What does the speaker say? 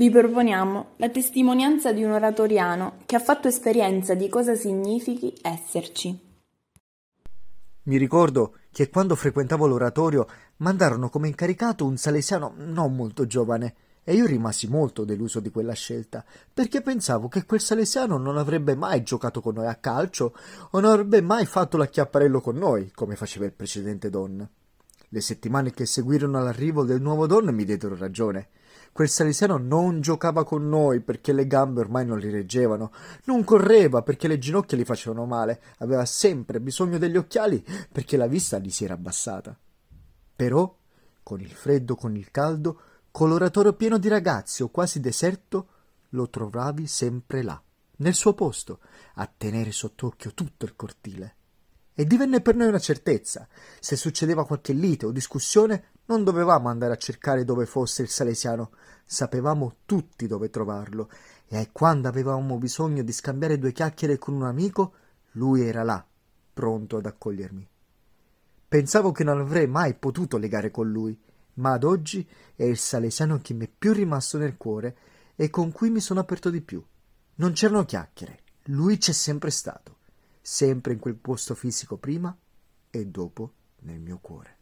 Vi proponiamo la testimonianza di un oratoriano che ha fatto esperienza di cosa significhi esserci. Mi ricordo che quando frequentavo l'oratorio mandarono come incaricato un salesiano non molto giovane e io rimasi molto deluso di quella scelta, perché pensavo che quel salesiano non avrebbe mai giocato con noi a calcio o non avrebbe mai fatto l'acchiapparello con noi, come faceva il precedente Don. Le settimane che seguirono l'arrivo del nuovo Don mi diedero ragione. Quel salesiano non giocava con noi perché le gambe ormai non li reggevano, non correva perché le ginocchia gli facevano male, aveva sempre bisogno degli occhiali perché la vista gli si era abbassata. Però, con il freddo, con il caldo, Coloratorio pieno di ragazzi o quasi deserto, lo trovavi sempre là, nel suo posto, a tenere sott'occhio tutto il cortile. E divenne per noi una certezza. Se succedeva qualche lite o discussione, non dovevamo andare a cercare dove fosse il salesiano, sapevamo tutti dove trovarlo, e quando avevamo bisogno di scambiare due chiacchiere con un amico, lui era là, pronto ad accogliermi. Pensavo che non avrei mai potuto legare con lui, ma ad oggi è il salesiano che mi è più rimasto nel cuore e con cui mi sono aperto di più. Non c'erano chiacchiere, lui c'è sempre stato, sempre in quel posto fisico prima e dopo nel mio cuore.